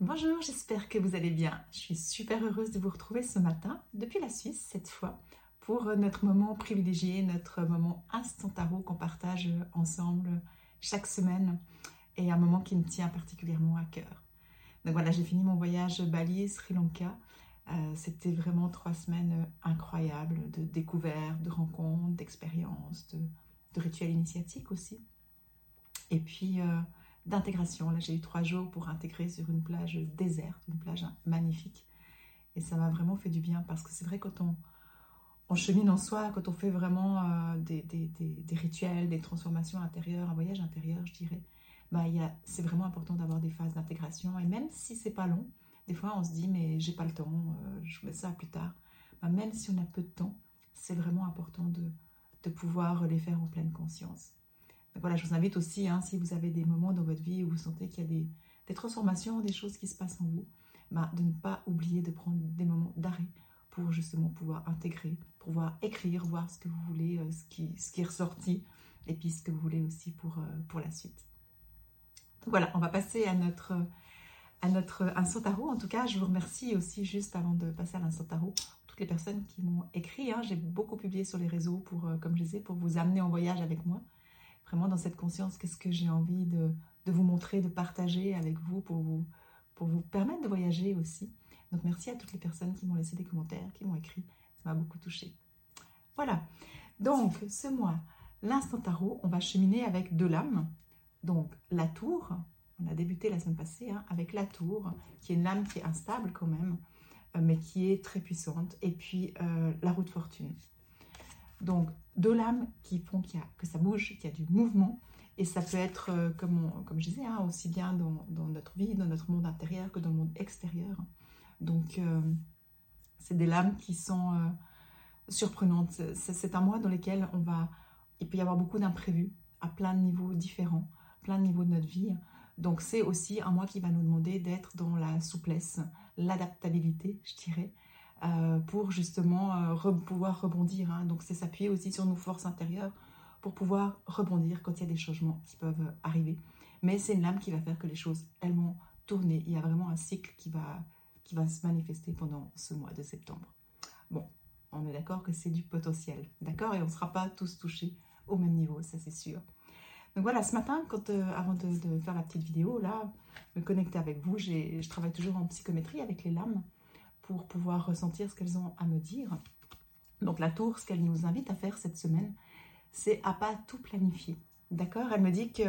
Bonjour, j'espère que vous allez bien. Je suis super heureuse de vous retrouver ce matin, depuis la Suisse cette fois, pour notre moment privilégié, notre moment instant tarot qu'on partage ensemble chaque semaine et un moment qui me tient particulièrement à cœur. Donc voilà, j'ai fini mon voyage Bali, Sri Lanka. Euh, c'était vraiment trois semaines incroyables de découvertes, de rencontres, d'expériences, de, rituels initiatiques aussi. Et puis, euh, d'intégration. Là, j'ai eu trois jours pour intégrer sur une plage déserte, une plage magnifique. Et ça m'a vraiment fait du bien parce que c'est vrai, quand on, chemine en soi, quand on fait vraiment euh, des, rituels, des transformations intérieures, un voyage intérieur, je dirais, bah, c'est vraiment important d'avoir des phases d'intégration. Et même si c'est pas long, des fois on se dit, mais j'ai pas le temps, euh, je mets ça plus tard. Bah, même si on a peu de temps, c'est vraiment important de pouvoir les faire en pleine conscience voilà, je vous invite aussi, hein, si vous avez des moments dans votre vie où vous sentez qu'il y a des, transformations, des choses qui se passent en vous, bah, de ne pas oublier de prendre des moments d'arrêt pour justement pouvoir intégrer, pouvoir écrire, voir ce que vous voulez, euh, ce, qui, ce est ressorti, et puis ce que vous voulez aussi pour, euh, la suite. Voilà, on va passer à notre, à instant tarot. En tout cas, je vous remercie aussi juste avant de passer à l'instant tarot, toutes les personnes qui m'ont écrit. Hein. J'ai beaucoup publié sur les réseaux pour, euh, comme je disais, pour vous amener en voyage avec moi vraiment dans cette conscience, qu'est-ce que j'ai envie de, vous montrer, de partager avec vous pour, vous pour vous permettre de voyager aussi. Donc merci à toutes les personnes qui m'ont laissé des commentaires, qui m'ont écrit, ça m'a beaucoup touché. Voilà, donc ce mois, l'instant tarot, on va cheminer avec deux lames. Donc la tour, on a débuté la semaine passée hein, avec la tour, qui est une lame qui est instable quand même, euh, mais qui est très puissante. Et puis euh, la roue de fortune. Donc, deux lames qui font qu'il y a, que ça bouge, qu'il y a du mouvement. Et ça peut être, euh, comme, comme je disais, hein, aussi bien dans, notre vie, dans notre monde intérieur que dans le monde extérieur. Donc, euh, c'est des lames qui sont euh, surprenantes. C'est un mois dans lequel on va, il peut y avoir beaucoup d'imprévus à plein de niveaux différents, plein de niveaux de notre vie. Donc, c'est aussi un mois qui va nous demander d'être dans la souplesse, l'adaptabilité, je dirais, pour justement euh, pouvoir rebondir. Hein. Donc c'est s'appuyer aussi sur nos forces intérieures pour pouvoir rebondir quand il y a des changements qui peuvent euh, arriver. Mais c'est une lame qui va faire que les choses, elles vont tourner. Il y a vraiment un cycle qui va, qui va se manifester pendant ce mois de septembre. Bon, on est d'accord que c'est du potentiel, d'accord? Et on ne sera pas tous touchés au même niveau, ça c'est sûr. Donc voilà, ce matin, quand, avant de, de, faire la petite vidéo, là, me connecter avec vous, je travaille toujours en psychométrie avec les lames pour pouvoir ressentir ce qu'elles ont à me dire. Donc la tour, ce qu'elle nous invite à faire cette semaine, c'est à pas tout planifier. D'accord? Elle me dit que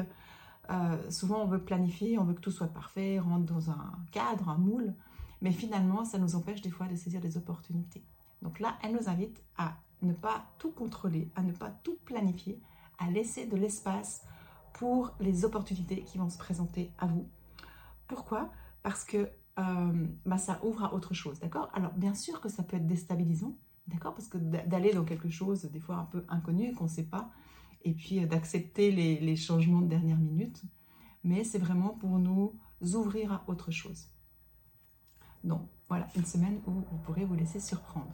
euh, souvent on veut planifier, on veut que tout soit parfait, rentre dans un cadre, un moule, mais finalement ça nous empêche des fois de saisir des opportunités. Donc là, elle nous invite à ne pas tout contrôler, à ne pas tout planifier, à laisser de l'espace pour les opportunités qui vont se présenter à vous. Pourquoi? Parce que euh, bah, ça ouvre à autre chose, d'accord? Alors, bien sûr que ça peut être déstabilisant, d'accord? Parce que d'aller dans quelque chose, des fois un peu inconnu, qu'on ne sait pas, et puis euh, d'accepter les, changements de dernière minute, mais c'est vraiment pour nous ouvrir à autre chose. Donc, voilà, une semaine où vous pourrez vous laisser surprendre.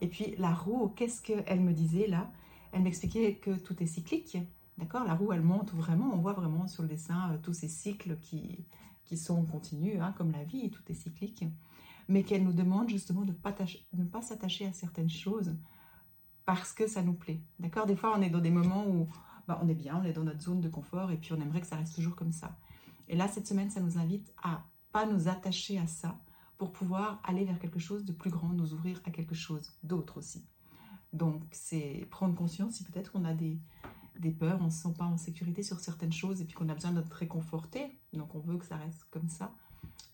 Et puis, la roue, qu'est-ce qu'elle me disait là? Elle m'expliquait que tout est cyclique, d'accord? La roue, elle monte vraiment, on voit vraiment sur le dessin euh, tous ces cycles qui, qui sont continus, hein, comme la vie, tout est cyclique, mais qu'elle nous demande justement de ne pas s'attacher à certaines choses parce que ça nous plaît. D'accord? Des fois, on est dans des moments où bah, on est bien, on est dans notre zone de confort et puis on aimerait que ça reste toujours comme ça. Et là, cette semaine, ça nous invite à pas nous attacher à ça pour pouvoir aller vers quelque chose de plus grand, nous ouvrir à quelque chose d'autre aussi. Donc, c'est prendre conscience si peut-être on a des, des peurs, on ne se sent pas en sécurité sur certaines choses et puis qu'on a besoin d'être réconforté. Donc on veut que ça reste comme ça.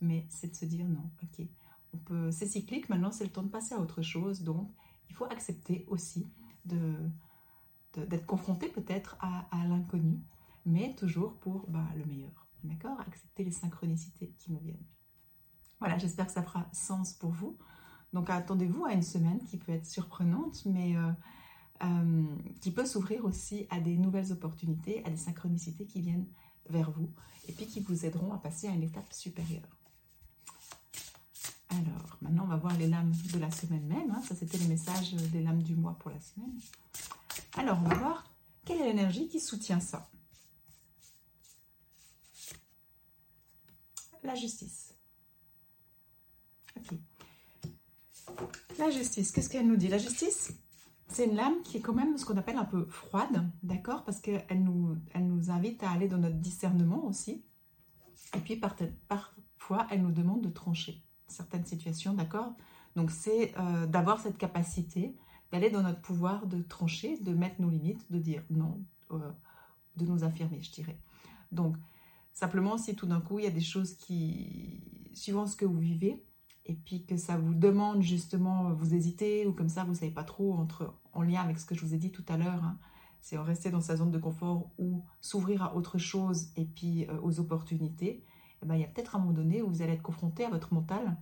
Mais c'est de se dire non, ok, on peut, c'est cyclique, maintenant c'est le temps de passer à autre chose. Donc il faut accepter aussi de, d'être confronté peut-être à, l'inconnu, mais toujours pour bah, le meilleur. D'accord? Accepter les synchronicités qui nous viennent. Voilà, j'espère que ça fera sens pour vous. Donc attendez-vous à une semaine qui peut être surprenante, mais euh, euh, qui peut s'ouvrir aussi à des nouvelles opportunités, à des synchronicités qui viennent vers vous et puis qui vous aideront à passer à une étape supérieure. Alors, maintenant, on va voir les lames de la semaine même. Hein. Ça, c'était le message des lames du mois pour la semaine. Alors, on va voir quelle est l'énergie qui soutient ça. La justice. La justice, qu'est-ce qu'elle nous dit? La justice, c'est une lame qui est quand même ce qu'on appelle un peu froide, d'accord Parce qu'elle nous, elle nous invite à aller dans notre discernement aussi. Et puis parfois, elle nous demande de trancher certaines situations, d'accord Donc c'est euh, d'avoir cette capacité d'aller dans notre pouvoir de trancher, de mettre nos limites, de dire non, euh, de nous affirmer, je dirais. Donc simplement, si tout d'un coup, il y a des choses qui, suivant ce que vous vivez, et puis que ça vous demande justement, vous hésitez, ou comme ça, vous ne savez pas trop, entre, en lien avec ce que je vous ai dit tout à l'heure, hein, c'est rester dans sa zone de confort ou s'ouvrir à autre chose et puis euh, aux opportunités, eh ben, il y a peut-être un moment donné où vous allez être confronté à votre mental,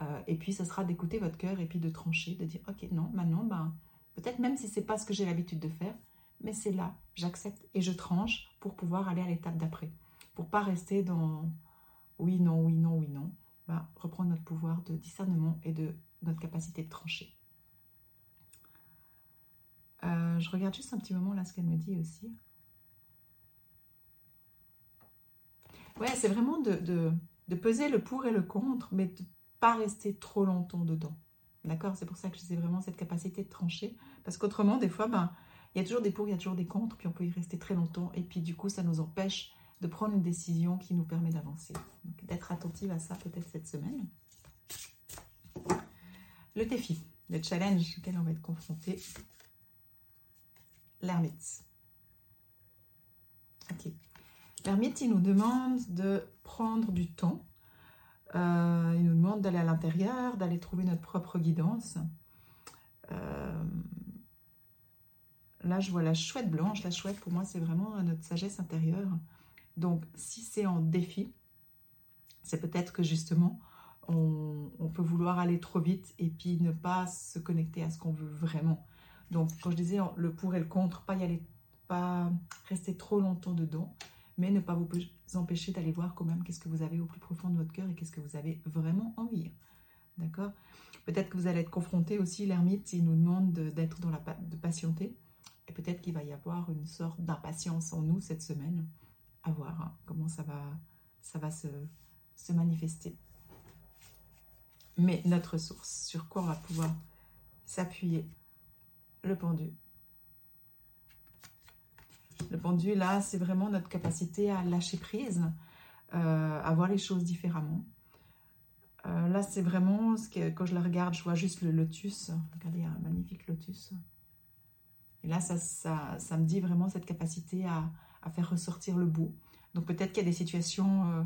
euh, et puis ça sera d'écouter votre cœur et puis de trancher, de dire, ok, non, maintenant, ben, peut-être même si c'est pas ce que j'ai l'habitude de faire, mais c'est là, j'accepte et je tranche pour pouvoir aller à l'étape d'après, pour pas rester dans oui, non, oui, non, oui, non, reprendre notre pouvoir de discernement et de notre capacité de trancher. Euh, je regarde juste un petit moment là ce qu'elle me dit aussi. Ouais, c'est vraiment de, peser le pour et le contre, mais de pas rester trop longtemps dedans. D'accord? C'est pour ça que disais vraiment cette capacité de trancher. Parce qu'autrement, des fois, ben, il y a toujours des pour, il y a toujours des contre, puis on peut y rester très longtemps. Et puis du coup, ça nous empêche de prendre une décision qui nous permet d'avancer. D'être attentive à ça peut-être cette semaine. Le défi, le challenge auquel on va être confronté. L'ermite. Ok. L'ermite, il nous demande de prendre du temps. Euh, il nous demande d'aller à l'intérieur, d'aller trouver notre propre guidance. Euh, là, je vois la chouette blanche. La chouette, pour moi, c'est vraiment notre sagesse intérieure. Donc, si c'est en défi, c'est peut-être que justement, on, peut vouloir aller trop vite et puis ne pas se connecter à ce qu'on veut vraiment. Donc, quand je disais le pour et le contre, pas y aller, pas rester trop longtemps dedans, mais ne pas vous empêcher d'aller voir quand même qu'est-ce que vous avez au plus profond de votre cœur et qu'est-ce que vous avez vraiment envie. D'accord? Peut-être que vous allez être confronté aussi, l'ermite, il nous demande d'être dans la de patienter. Et peut-être qu'il va y avoir une sorte d'impatience en nous cette semaine à voir hein, comment ça va, ça va se, se manifester. Mais notre source, sur quoi on va pouvoir s'appuyer? Le pendu. Le pendu, là, c'est vraiment notre capacité à lâcher prise, euh, à voir les choses différemment. Euh, là, c'est vraiment, ce que, quand je la regarde, je vois juste le lotus. Regardez, un magnifique lotus. Et là, ça, ça, ça me dit vraiment cette capacité à, à faire ressortir le beau. Donc peut-être qu'il y a des situations euh,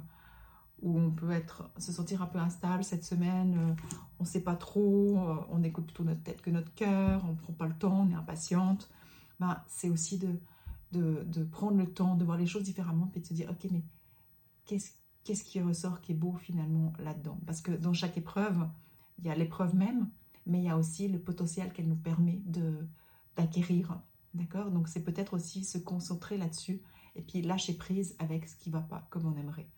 où on peut être, se sentir un peu instable cette semaine, euh, on ne sait pas trop, euh, on écoute plutôt notre tête que notre cœur, on ne prend pas le temps, on est impatiente. Ben, c'est aussi de, de, prendre le temps, de voir les choses différemment, puis de se dire, ok, mais qu'est-ce qu'est-ce qui ressort qui est beau finalement là-dedans? Parce que dans chaque épreuve, il y a l'épreuve même, mais il y a aussi le potentiel qu'elle nous permet d'acquérir. D'accord? Donc c'est peut-être aussi se concentrer là-dessus et puis lâcher prise avec ce qui ne va pas comme on aimerait.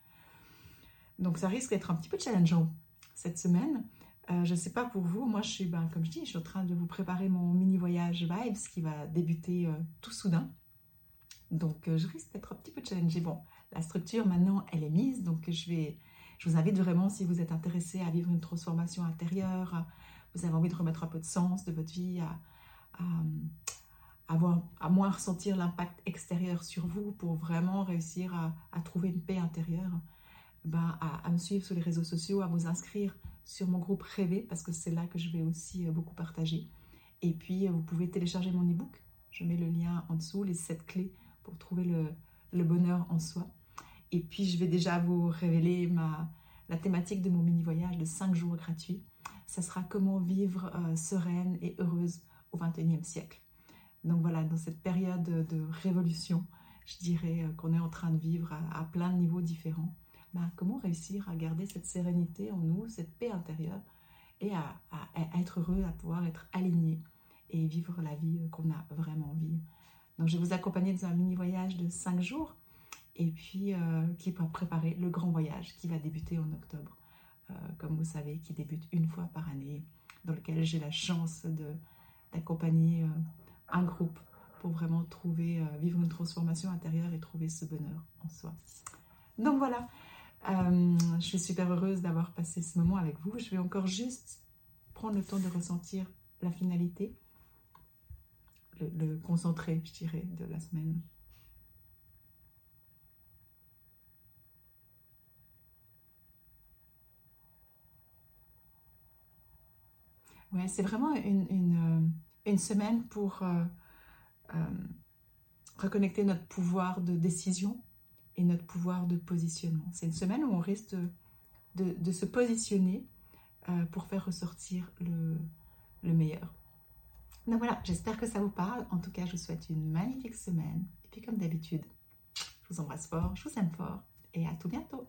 Donc ça risque d'être un petit peu challengeant cette semaine. Euh, je ne sais pas pour vous, moi je suis, ben, comme je dis, je suis en train de vous préparer mon mini voyage Vibes qui va débuter euh, tout soudain. Donc euh, je risque d'être un petit peu challengée. Bon, la structure maintenant elle est mise, donc je vous invite vraiment si vous êtes intéressé à vivre une transformation intérieure, vous avez envie de remettre un peu de sens de votre vie, à à moins ressentir l'impact extérieur sur vous pour vraiment réussir à, trouver une paix intérieure, ben, à, me suivre sur les réseaux sociaux, à vous inscrire sur mon groupe Rêver, parce que c'est là que je vais aussi euh, beaucoup partager. Et puis, euh, vous pouvez télécharger mon e-book. Je mets le lien en dessous, les 7 clés pour trouver le, bonheur en soi. Et puis, je vais déjà vous révéler la thématique de mon mini-voyage de 5 jours gratuits. Ça sera comment vivre euh, sereine et heureuse au 21e siècle. Donc voilà, dans cette période de révolution, je dirais euh, qu'on est en train de vivre à, plein de niveaux différents, ben, comment réussir à garder cette sérénité en nous, cette paix intérieure et à, être heureux, à pouvoir être aligné et vivre la vie euh, qu'on a vraiment envie. Donc je vais vous accompagner dans un mini voyage de 5 jours et puis euh, qui va préparer le grand voyage qui va débuter en octobre, comme vous savez, qui débute une fois par année, dans lequel j'ai la chance d'accompagner un groupe pour vraiment trouver, euh, vivre une transformation intérieure et trouver ce bonheur en soi. Donc voilà, euh, je suis super heureuse d'avoir passé ce moment avec vous. Je vais encore juste prendre le temps de ressentir la finalité, le, concentré, je dirais, de la semaine. Ouais, c'est vraiment une, une, euh, semaine pour euh, euh, reconnecter notre pouvoir de décision et notre pouvoir de positionnement. C'est une semaine où on risque de, se positionner pour faire ressortir le meilleur. Donc voilà, j'espère que ça vous parle. En tout cas, je vous souhaite une magnifique semaine. Et puis comme d'habitude, je vous embrasse fort, je vous aime fort et à tout bientôt.